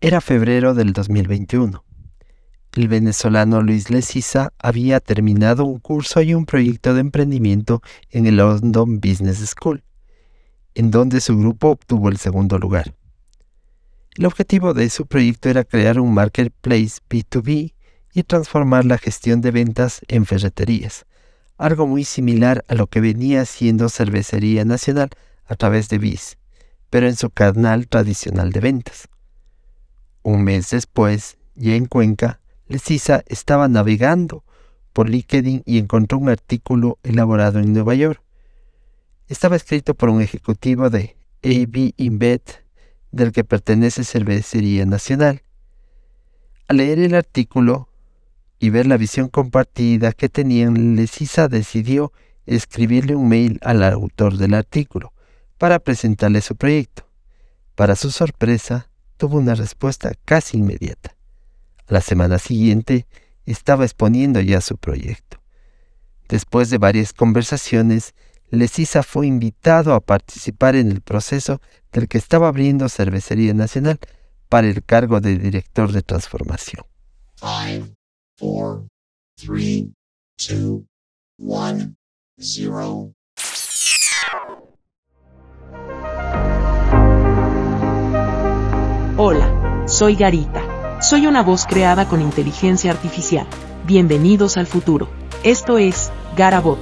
Era febrero del 2021. El venezolano Luis Lecisa había terminado un curso y un proyecto de emprendimiento en el London Business School, en donde su grupo obtuvo el segundo lugar. El objetivo de su proyecto era crear un marketplace B2B y transformar la gestión de ventas en ferreterías, algo muy similar a lo que venía haciendo Cervecería Nacional a través de BIS, pero en su canal tradicional de ventas. Un mes después, ya en Cuenca, Lecisa estaba navegando por LinkedIn y encontró un artículo elaborado en Nueva York. Estaba escrito por un ejecutivo de AB InBev, del que pertenece Cervecería Nacional. Al leer el artículo y ver la visión compartida que tenían, Lecisa decidió escribirle un mail al autor del artículo para presentarle su proyecto. Para su sorpresa, tuvo una respuesta casi inmediata. La semana siguiente estaba exponiendo ya su proyecto. Después de varias conversaciones, Lecisa fue invitado a participar en el proceso del que estaba abriendo Cervecería Nacional para el cargo de director de transformación. Hola, soy Garita. Soy una voz creada con inteligencia artificial. Bienvenidos al futuro. Esto es Garabot.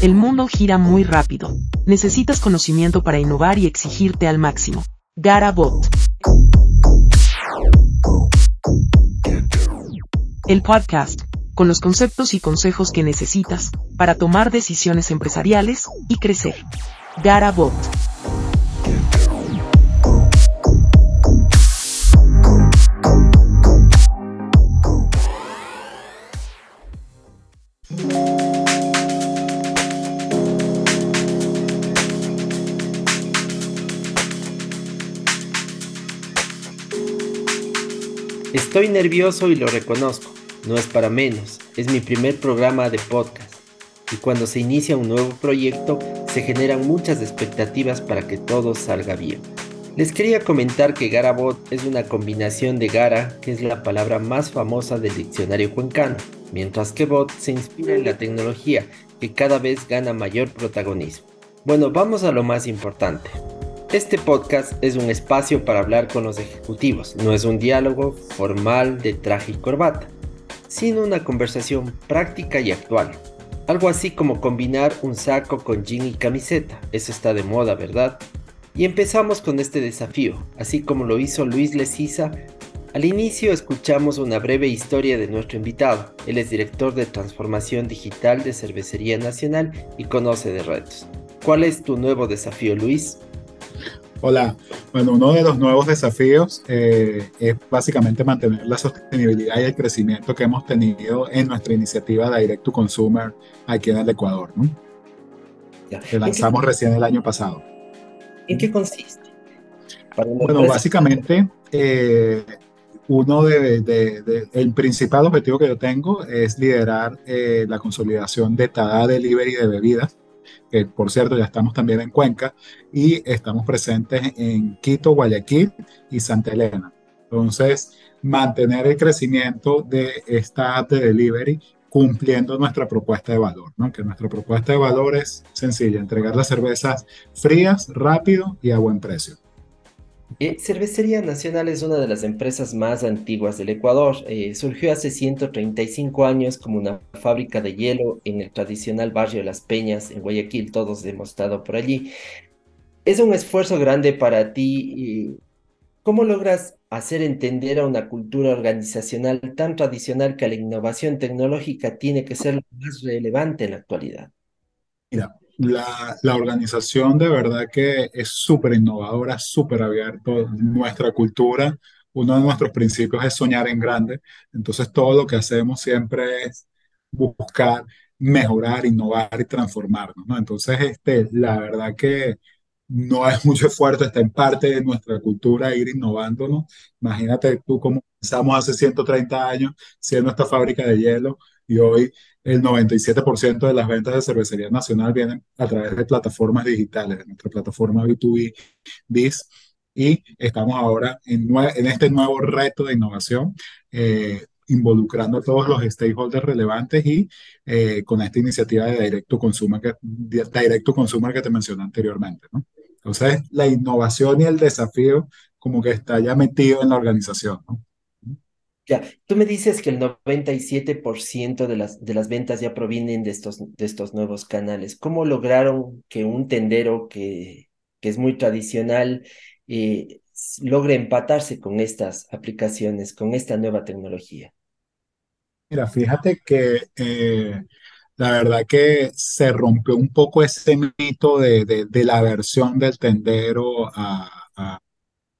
El mundo gira muy rápido. Necesitas conocimiento para innovar y exigirte al máximo. Garabot. El podcast con los conceptos y consejos que necesitas para tomar decisiones empresariales y crecer. Garabot. Estoy nervioso y lo reconozco. No es para menos, es mi primer programa de podcast. Y cuando se inicia un nuevo proyecto, se generan muchas expectativas para que todo salga bien. Les quería comentar que Garabot es una combinación de Gara, que es la palabra más famosa del diccionario cuencano, mientras que Bot se inspira en la tecnología, que cada vez gana mayor protagonismo. Bueno, vamos a lo más importante. Este podcast es un espacio para hablar con los ejecutivos, no es un diálogo formal de traje y corbata sino una conversación práctica y actual. Algo así como combinar un saco con jean y camiseta, eso está de moda, ¿verdad? Y empezamos con este desafío, así como lo hizo Luis Lecisa. Al inicio escuchamos una breve historia de nuestro invitado. Él es director de transformación digital de Cervecería Nacional y conoce de retos. ¿Cuál es tu nuevo desafío, Luis? Hola, bueno, uno de los nuevos desafíos eh, es básicamente mantener la sostenibilidad y el crecimiento que hemos tenido en nuestra iniciativa Direct to Consumer aquí en el Ecuador, ¿no? Que lanzamos recién el año pasado. ¿En qué consiste? bueno, básicamente, eh, uno de, el principal objetivo que yo tengo es liderar eh, la consolidación de Tada Delivery de bebidas que por cierto ya estamos también en Cuenca, y estamos presentes en Quito, Guayaquil y Santa Elena. Entonces, mantener el crecimiento de esta de delivery cumpliendo nuestra propuesta de valor, ¿no? que nuestra propuesta de valor es sencilla, entregar las cervezas frías, rápido y a buen precio. Eh, Cervecería Nacional es una de las empresas más antiguas del Ecuador. Eh, surgió hace 135 años como una fábrica de hielo en el tradicional barrio Las Peñas, en Guayaquil, todos hemos estado por allí. Es un esfuerzo grande para ti. ¿Cómo logras hacer entender a una cultura organizacional tan tradicional que la innovación tecnológica tiene que ser lo más relevante en la actualidad? Mira, la, organización de verdad que es súper innovadora, súper abierto. Nuestra cultura, uno de nuestros principios es soñar en grande. Entonces todo lo que hacemos siempre es buscar mejorar, innovar y transformarnos. ¿no? Entonces, este, la verdad que no es mucho esfuerzo, está en parte de nuestra cultura ir innovándonos. Imagínate tú cómo empezamos hace 130 años siendo esta fábrica de hielo y hoy el 97% de las ventas de cervecería nacional vienen a través de plataformas digitales, de nuestra plataforma B2B BIS, y estamos ahora en, en este nuevo reto de innovación. Eh, involucrando a todos los stakeholders relevantes y eh, con esta iniciativa de Directo Consumer que, Consumer que te mencioné anteriormente. ¿no? Entonces, la innovación y el desafío como que está ya metido en la organización. ¿no? Ya, tú me dices que el 97% de las, de las ventas ya provienen de estos, de estos nuevos canales. ¿Cómo lograron que un tendero que, que es muy tradicional eh, logre empatarse con estas aplicaciones, con esta nueva tecnología? Mira, fíjate que eh, la verdad que se rompió un poco ese mito de, de, la versión del tendero a, a,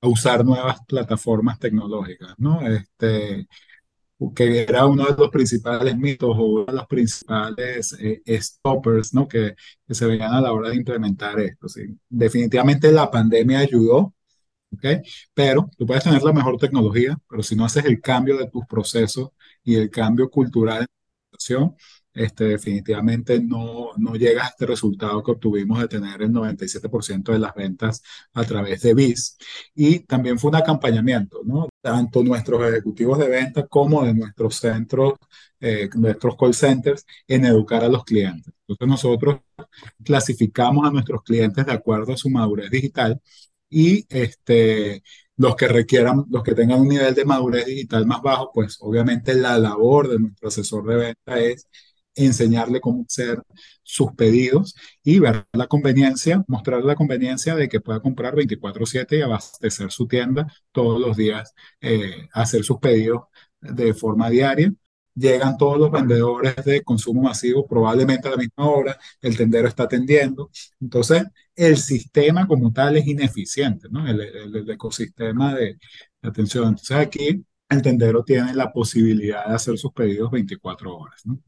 usar nuevas plataformas tecnológicas, ¿no? Este, que era uno de los principales mitos o uno de los principales eh, stoppers, ¿no? Que, que, se veían a la hora de implementar esto. ¿sí? Definitivamente la pandemia ayudó, ¿ok? Pero tú puedes tener la mejor tecnología, pero si no haces el cambio de tus procesos y el cambio cultural en la situación, este, definitivamente no, no llega a este resultado que obtuvimos de tener el 97% de las ventas a través de BIS. Y también fue un acompañamiento, ¿no? Tanto nuestros ejecutivos de venta como de nuestros centros, eh, nuestros call centers, en educar a los clientes. Entonces nosotros clasificamos a nuestros clientes de acuerdo a su madurez digital y este, los que requieran, los que tengan un nivel de madurez digital más bajo, pues obviamente la labor de nuestro asesor de venta es enseñarle cómo hacer sus pedidos y ver la conveniencia, mostrar la conveniencia de que pueda comprar 24/7 y abastecer su tienda todos los días, eh, hacer sus pedidos de forma diaria. Llegan todos los vendedores de consumo masivo probablemente a la misma hora, el tendero está atendiendo. Entonces, el sistema como tal es ineficiente, ¿no? El, el, ecosistema de, de atención. Entonces, aquí el tendero tiene la posibilidad de hacer sus pedidos 24 horas, ¿no?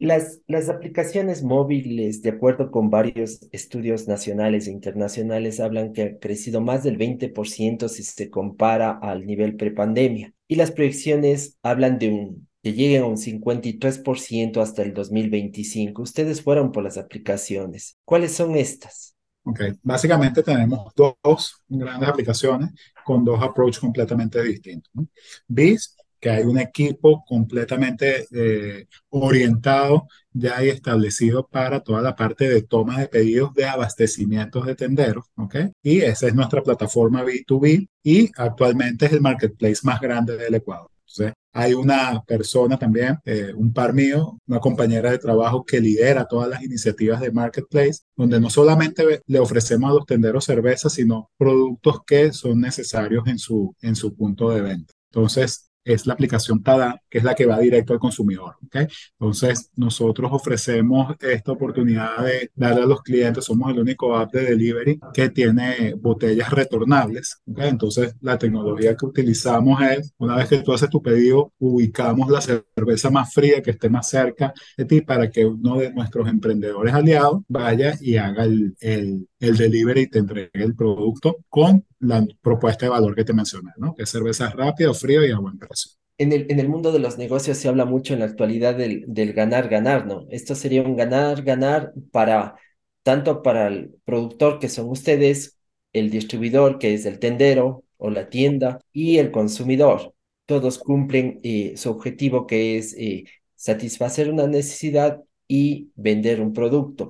Las, las aplicaciones móviles, de acuerdo con varios estudios nacionales e internacionales, hablan que ha crecido más del 20% si se compara al nivel prepandemia. Y las proyecciones hablan de un que lleguen a un 53% hasta el 2025. Ustedes fueron por las aplicaciones. ¿Cuáles son estas? Ok, básicamente tenemos dos grandes aplicaciones con dos approaches completamente distintos. ¿no? BIS que hay un equipo completamente eh, orientado ya y establecido para toda la parte de toma de pedidos de abastecimientos de tenderos, ¿ok? Y esa es nuestra plataforma B2B y actualmente es el marketplace más grande del Ecuador. Entonces, hay una persona también, eh, un par mío, una compañera de trabajo que lidera todas las iniciativas de Marketplace, donde no solamente le ofrecemos a los tenderos cerveza, sino productos que son necesarios en su, en su punto de venta. Entonces, es la aplicación TADA, que es la que va directo al consumidor. ¿okay? Entonces, nosotros ofrecemos esta oportunidad de darle a los clientes, somos el único app de delivery que tiene botellas retornables. ¿okay? Entonces, la tecnología que utilizamos es, una vez que tú haces tu pedido, ubicamos la cerveza más fría que esté más cerca de ti para que uno de nuestros emprendedores aliados vaya y haga el, el, el delivery y te entregue el producto con la propuesta de valor que te mencioné, ¿no? Que cerveza rápida, frío y a buen precio. En el, en el mundo de los negocios se habla mucho en la actualidad del, del ganar, ganar, ¿no? Esto sería un ganar, ganar para tanto para el productor que son ustedes, el distribuidor que es el tendero o la tienda y el consumidor. Todos cumplen eh, su objetivo que es eh, satisfacer una necesidad y vender un producto.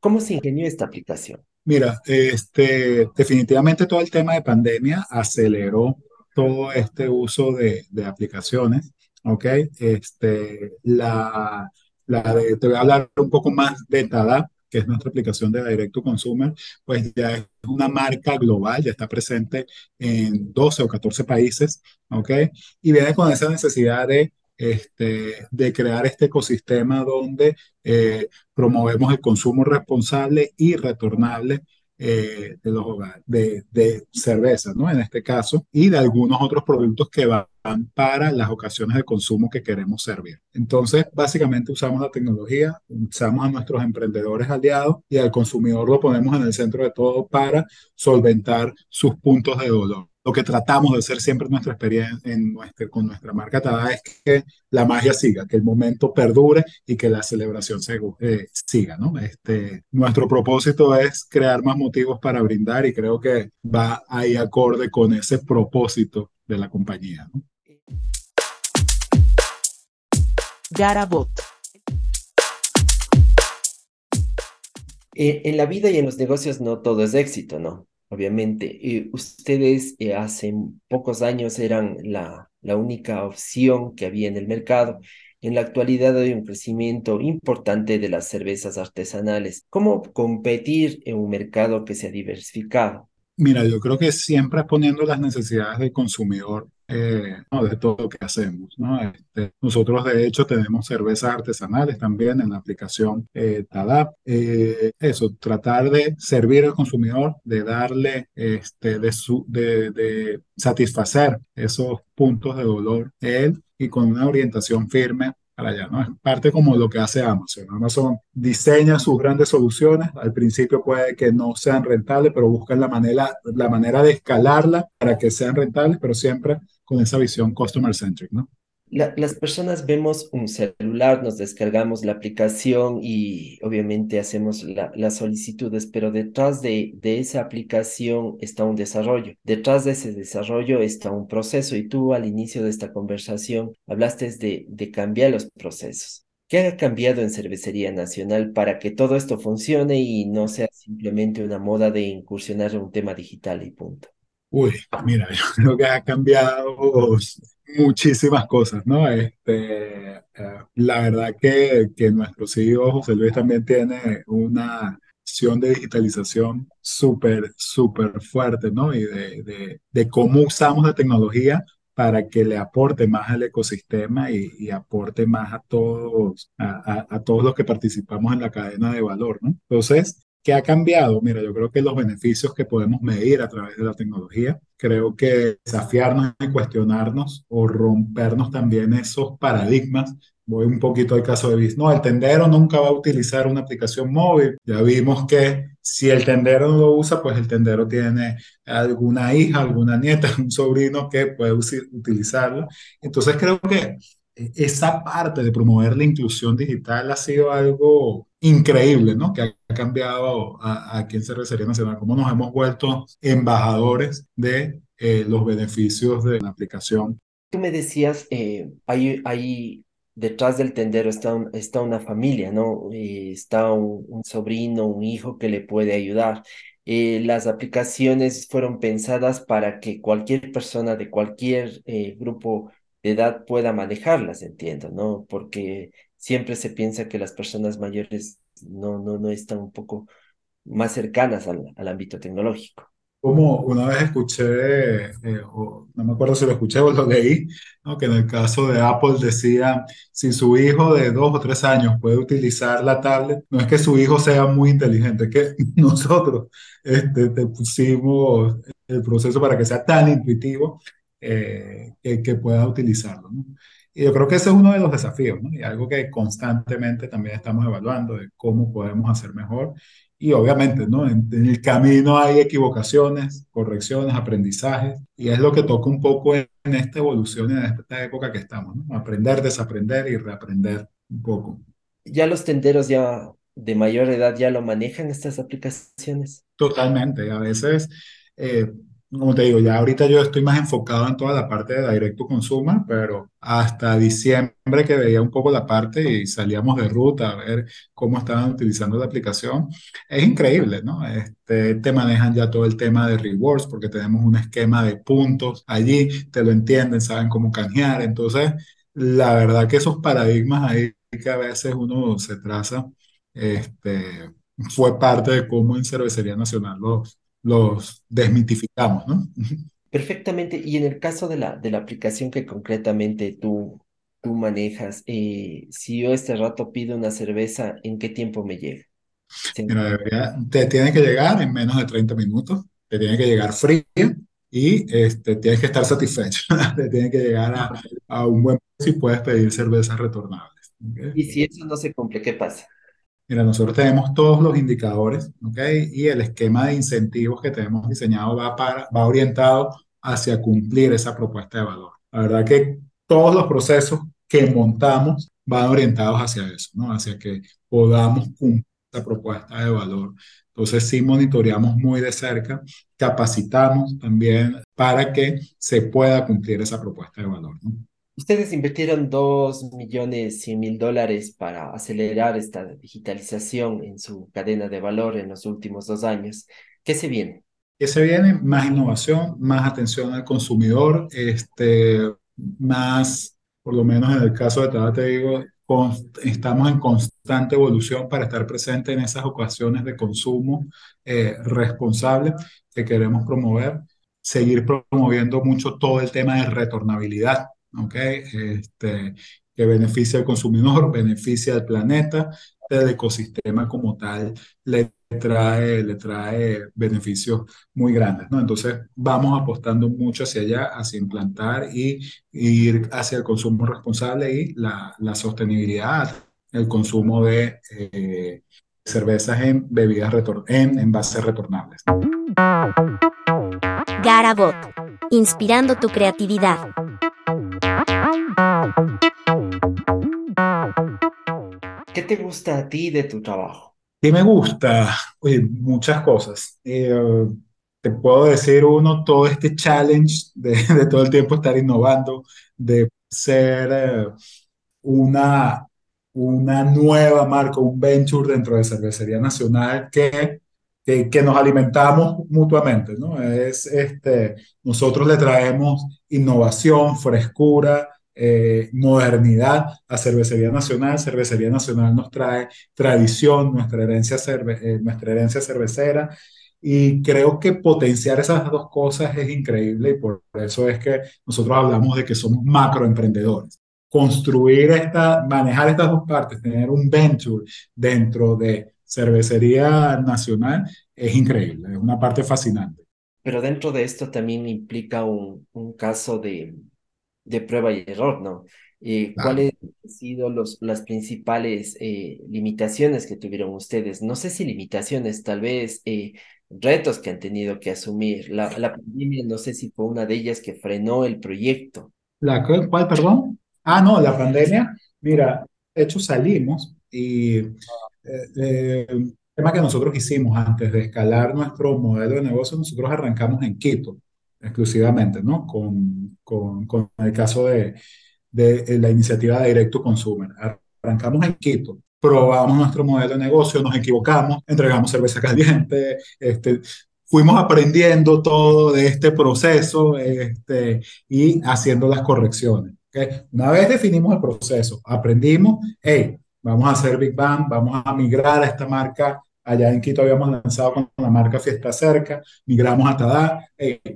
¿Cómo se ingenió esta aplicación? Mira, este, definitivamente todo el tema de pandemia aceleró todo este uso de, de aplicaciones, ¿ok? Este, la, la de, te voy a hablar un poco más de Tada, que es nuestra aplicación de Direct to Consumer, pues ya es una marca global, ya está presente en 12 o 14 países, ¿ok? Y viene con esa necesidad de este, de crear este ecosistema donde eh, promovemos el consumo responsable y retornable eh, de los de cerveza, ¿no? En este caso, y de algunos otros productos que van para las ocasiones de consumo que queremos servir. Entonces, básicamente usamos la tecnología, usamos a nuestros emprendedores aliados y al consumidor lo ponemos en el centro de todo para solventar sus puntos de dolor lo que tratamos de hacer siempre en nuestra experiencia en nuestra, con nuestra marca Tada es que la magia siga, que el momento perdure y que la celebración se, eh, siga, ¿no? Este, nuestro propósito es crear más motivos para brindar y creo que va ahí acorde con ese propósito de la compañía, ¿no? Garabot. Eh, en la vida y en los negocios no todo es éxito, ¿no? Obviamente. ustedes eh, hace pocos años eran la, la única opción que había en el mercado. En la actualidad hay un crecimiento importante de las cervezas artesanales. ¿Cómo competir en un mercado que se ha diversificado? Mira, yo creo que siempre poniendo las necesidades del consumidor eh, de todo lo que hacemos. ¿no? Este, nosotros, de hecho, tenemos cervezas artesanales también en la aplicación eh, TADAP. Eh, eso, tratar de servir al consumidor, de darle, este, de, su, de, de satisfacer esos puntos de dolor él y con una orientación firme para allá, ¿no? Es parte como lo que hace Amazon. Amazon diseña sus grandes soluciones, al principio puede que no sean rentables, pero buscan la manera, la manera de escalarla para que sean rentables, pero siempre con esa visión customer centric, ¿no? las personas vemos un celular, nos descargamos la aplicación y obviamente hacemos las solicitudes, pero detrás de, esa aplicación está un desarrollo. Detrás de ese desarrollo está un proceso y tú al inicio de esta conversación hablaste de cambiar los procesos. ¿Qué ha cambiado en Cervecería Nacional para que todo esto funcione y no sea simplemente una moda de incursionar en un tema digital y punto? Uy, mira, yo creo que ha cambiado muchísimas cosas, ¿no? Este, eh, la verdad que, que nuestro CEO José Luis también tiene una acción de digitalización súper, súper fuerte, ¿no? Y de, de, de, cómo usamos la tecnología para que le aporte más al ecosistema y, aporte más a todos, a, a, todos los que participamos en la cadena de valor, ¿no? Entonces, ¿Qué ha cambiado? Mira, yo creo que los beneficios que podemos medir a través de la tecnología, creo que desafiarnos y cuestionarnos o rompernos también esos paradigmas. Voy un poquito al caso de BIS. No, el tendero nunca va a utilizar una aplicación móvil. Ya vimos que si el tendero no lo usa, pues el tendero tiene alguna hija, alguna nieta, un sobrino que puede utilizarlo. Entonces creo que esa parte de promover la inclusión digital ha sido algo increíble, ¿no? Que ha cambiado a, aquí en Cervecería Nacional, cómo nos hemos vuelto embajadores de eh, los beneficios de la aplicación. Tú me decías, eh, hay, hay detrás del tendero está, está una familia, ¿no? Eh, está un, sobrino, un hijo que le puede ayudar. las aplicaciones fueron pensadas para que cualquier persona de cualquier grupo de edad pueda manejarlas, entiendo, ¿no? Porque siempre se piensa que las personas mayores no, no, no están un poco más cercanas al, al ámbito tecnológico. Como una vez escuché, eh, o no me acuerdo si lo escuché o lo leí, ¿no? que en el caso de Apple decía, si su hijo de dos o tres años puede utilizar la tablet, no es que su hijo sea muy inteligente, es que nosotros este, te pusimos el proceso para que sea tan intuitivo eh, que, pueda utilizarlo. ¿no? Y yo creo que ese es uno de los desafíos, ¿no? Y algo que constantemente también estamos evaluando de cómo podemos hacer mejor. Y obviamente, ¿no? En, el camino hay equivocaciones, correcciones, aprendizajes, y es lo que toca un poco en, esta evolución, en esta época que estamos, ¿no? Aprender, desaprender y reaprender un poco. Ya los tenderos ya de mayor edad ya lo manejan estas aplicaciones. Totalmente, a veces... Eh, como te digo, ya ahorita yo estoy más enfocado en toda la parte de Direct to Consumer, pero hasta diciembre que veía un poco la parte y salíamos de ruta a ver cómo estaban utilizando la aplicación, es increíble, ¿no? Este, te manejan ya todo el tema de rewards porque tenemos un esquema de puntos allí, te lo entienden, saben cómo canjear, entonces la verdad que esos paradigmas ahí que a veces uno se traza, este, fue parte de cómo en Cervecería Nacional los los desmitificamos, ¿no? Perfectamente. Y en el caso de la, de la aplicación que concretamente tú, tú manejas, eh, si yo este rato pido una cerveza, ¿en qué tiempo me llega? te tiene que llegar en menos de 30 minutos, te tiene que llegar fría y este, tienes que estar satisfecho. te tiene que llegar a, a un buen precio y puedes pedir cervezas retornables. Y si eso no se cumple, ¿qué pasa? Mira, nosotros tenemos todos los indicadores, ¿ok? Y el esquema de incentivos que tenemos diseñado va, para, va orientado hacia cumplir esa propuesta de valor. La verdad que todos los procesos que montamos van orientados hacia eso, ¿no? Hacia que podamos cumplir esa propuesta de valor. Entonces sí monitoreamos muy de cerca, capacitamos también para que se pueda cumplir esa propuesta de valor, ¿no? Ustedes invirtieron dos millones cien mil dólares para acelerar esta digitalización en su cadena de valor en los últimos dos años. ¿Qué se viene? ¿Qué se viene? Más innovación, más atención al consumidor, este, más, por lo menos en el caso de Tada, te digo, estamos en constante evolución para estar presente en esas ocasiones de consumo eh, responsable que queremos promover, seguir promoviendo mucho todo el tema de retornabilidad ¿okay? Este, que beneficia al consumidor, beneficia al planeta, el ecosistema como tal le trae, le trae beneficios muy grandes, ¿no? Entonces vamos apostando mucho hacia allá, hacia implantar y, ir hacia el consumo responsable y la, la sostenibilidad, el consumo de eh, cervezas en bebidas en envases retornables. Garabot, inspirando tu creatividad. ¿Qué te gusta a ti de tu trabajo? ¿Qué me gusta? muchas cosas. Eh, te puedo decir uno, todo este challenge de, todo el tiempo estar innovando, de ser eh, una, una nueva marca, un venture dentro de Cervecería Nacional que, que, que, nos alimentamos mutuamente, ¿no? Es, este, nosotros le traemos innovación, frescura, eh, modernidad a Cervecería Nacional. Cervecería Nacional nos trae tradición, nuestra herencia, eh, nuestra herencia cervecera. Y creo que potenciar esas dos cosas es increíble y por eso es que nosotros hablamos de que somos macroemprendedores. Construir esta, manejar estas dos partes, tener un venture dentro de Cervecería Nacional es increíble, es una parte fascinante. Pero dentro de esto también implica un, un caso de, de prueba y error, ¿no? Eh, ¿Cuáles han sido los, las principales eh, limitaciones que tuvieron ustedes? No sé si limitaciones, tal vez eh, retos que han tenido que asumir. La, la, pandemia, no sé si fue una de ellas que frenó el proyecto. ¿La cuál, perdón? Ah, no, la pandemia. Mira, de hecho salimos y el tema que nosotros hicimos antes de escalar nuestro modelo de negocio, nosotros arrancamos en Quito exclusivamente, ¿no? Con, con, con el caso de, de, la iniciativa de Directo Consumer. Arrancamos en Quito, probamos nuestro modelo de negocio, nos equivocamos, entregamos cerveza caliente, este, fuimos aprendiendo todo de este proceso este, y haciendo las correcciones. Una vez definimos el proceso, aprendimos, hey, vamos a hacer Big Bang, vamos a migrar a esta marca Allá en Quito habíamos lanzado con la marca Fiesta Cerca, migramos a Tadá,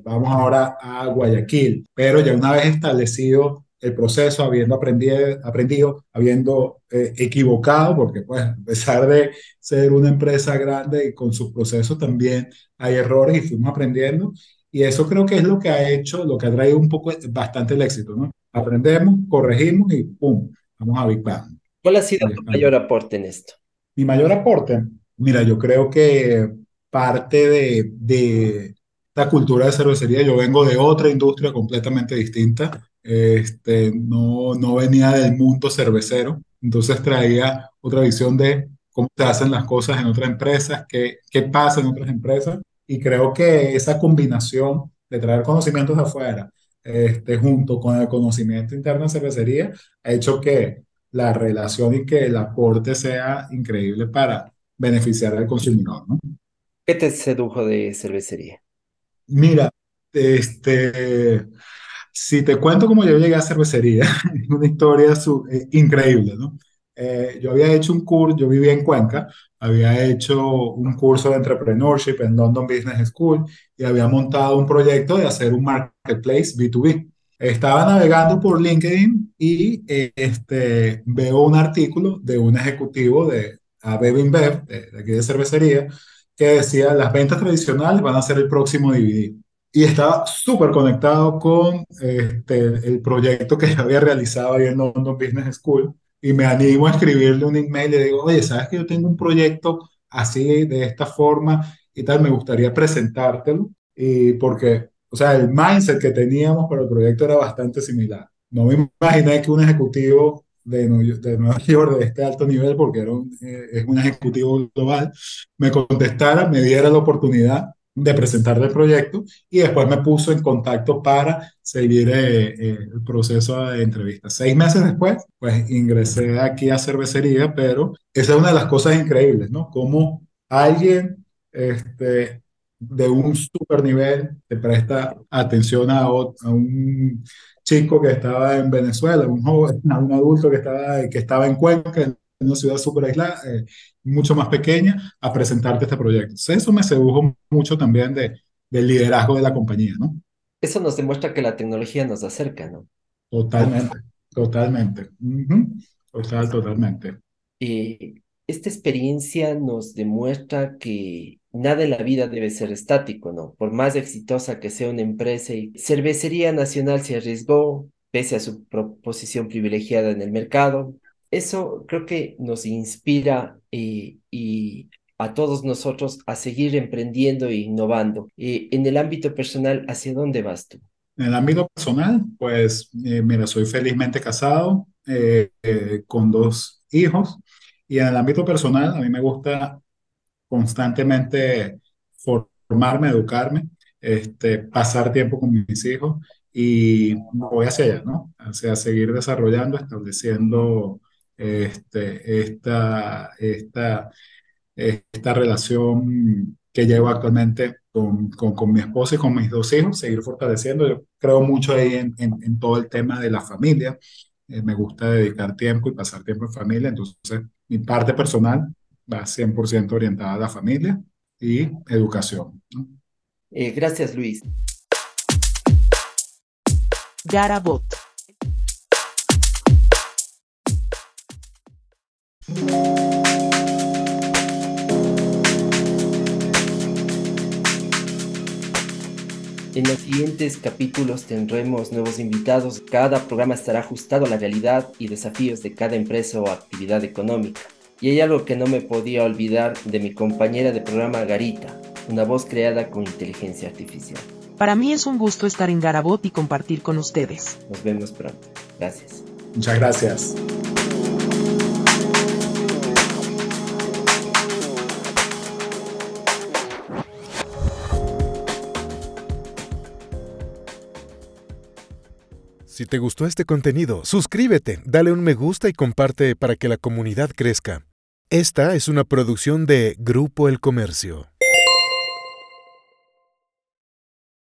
vamos ahora a Guayaquil. Pero ya una vez establecido el proceso, habiendo aprendido, aprendido habiendo eh, equivocado, porque pues a pesar de ser una empresa grande y con sus procesos también hay errores y fuimos aprendiendo. Y eso creo que es lo que ha hecho, lo que ha traído un poco, bastante el éxito, ¿no? Aprendemos, corregimos y ¡pum! Vamos a Big Bang. ¿Cuál ha sido tu mayor aporte en esto? Mi mayor aporte, Mira, yo creo que parte de, de la cultura de cervecería, yo vengo de otra industria completamente distinta, este, no, no venía del mundo cervecero, entonces traía otra visión de cómo se hacen las cosas en otras empresas, qué, qué pasa en otras empresas, y creo que esa combinación de traer conocimientos de afuera, este, junto con el conocimiento interno de cervecería, ha hecho que la relación y que el aporte sea increíble para beneficiar al consumidor, ¿no? ¿Qué te sedujo de cervecería? Mira, este, si te cuento cómo yo llegué a cervecería, es una historia eh, increíble, ¿no? Eh, yo había hecho un curso, yo vivía en Cuenca, había hecho un curso de entrepreneurship en London Business School y había montado un proyecto de hacer un marketplace B2B. Estaba navegando por LinkedIn y este, veo un artículo de un ejecutivo de, a Bevinber, de, aquí de cervecería, que decía, las ventas tradicionales van a ser el próximo DVD. Y estaba súper conectado con este, el proyecto que había realizado ahí en London Business School. Y me animo a escribirle un email y le digo, oye, ¿sabes que yo tengo un proyecto así, de esta forma y tal? Me gustaría presentártelo. Y porque, o sea, el mindset que teníamos para el proyecto era bastante similar. No me imaginé que un ejecutivo de, Nueva York de este alto nivel, porque era un, eh, es un ejecutivo global, me contestara, me diera la oportunidad de presentarle el proyecto y después me puso en contacto para seguir eh, eh, el proceso de entrevista. Seis meses después, pues ingresé aquí a cervecería, pero esa es una de las cosas increíbles, ¿no? Como alguien este, de un super nivel te presta atención a, a un chico que estaba en Venezuela, un joven, un adulto que estaba, que estaba en Cuenca, en una ciudad súper aislada, eh, mucho más pequeña, a presentarte este proyecto. eso me sedujo mucho también de, del liderazgo de la compañía, ¿no? Eso nos demuestra que la tecnología nos acerca, ¿no? Totalmente, totalmente. Total, totalmente. Y esta experiencia nos demuestra que nada en la vida debe ser estático, ¿no? Por más exitosa que sea una empresa y Cervecería Nacional se arriesgó pese a su posición privilegiada en el mercado. Eso creo que nos inspira y, a todos nosotros a seguir emprendiendo e innovando. en el ámbito personal, ¿hacia dónde vas tú? En el ámbito personal, pues eh, mira, soy felizmente casado eh, eh, con dos hijos y en el ámbito personal, a mí me gusta constantemente formarme, educarme, este, pasar tiempo con mis hijos y voy hacia allá, ¿no? Hacia seguir desarrollando, estableciendo este, esta, esta, esta relación que llevo actualmente con, con, con, mi esposa y con mis dos hijos, seguir fortaleciendo. Yo creo mucho ahí en, en, todo el tema de la familia. Eh, me gusta dedicar tiempo y pasar tiempo en familia, entonces mi parte personal va 100% orientada a la familia y educación. Eh, gracias, Luis. Garabot. En los siguientes capítulos tendremos nuevos invitados. Cada programa estará ajustado a la realidad y desafíos de cada empresa o actividad económica. Y hay algo que no me podía olvidar de mi compañera de programa Garita, una voz creada con inteligencia artificial. Para mí es un gusto estar en Garabot y compartir con ustedes. Nos vemos pronto. Gracias. Muchas gracias. Si te gustó este contenido, suscríbete, dale un me gusta y comparte para que la comunidad crezca. Esta es una producción de Grupo El Comercio.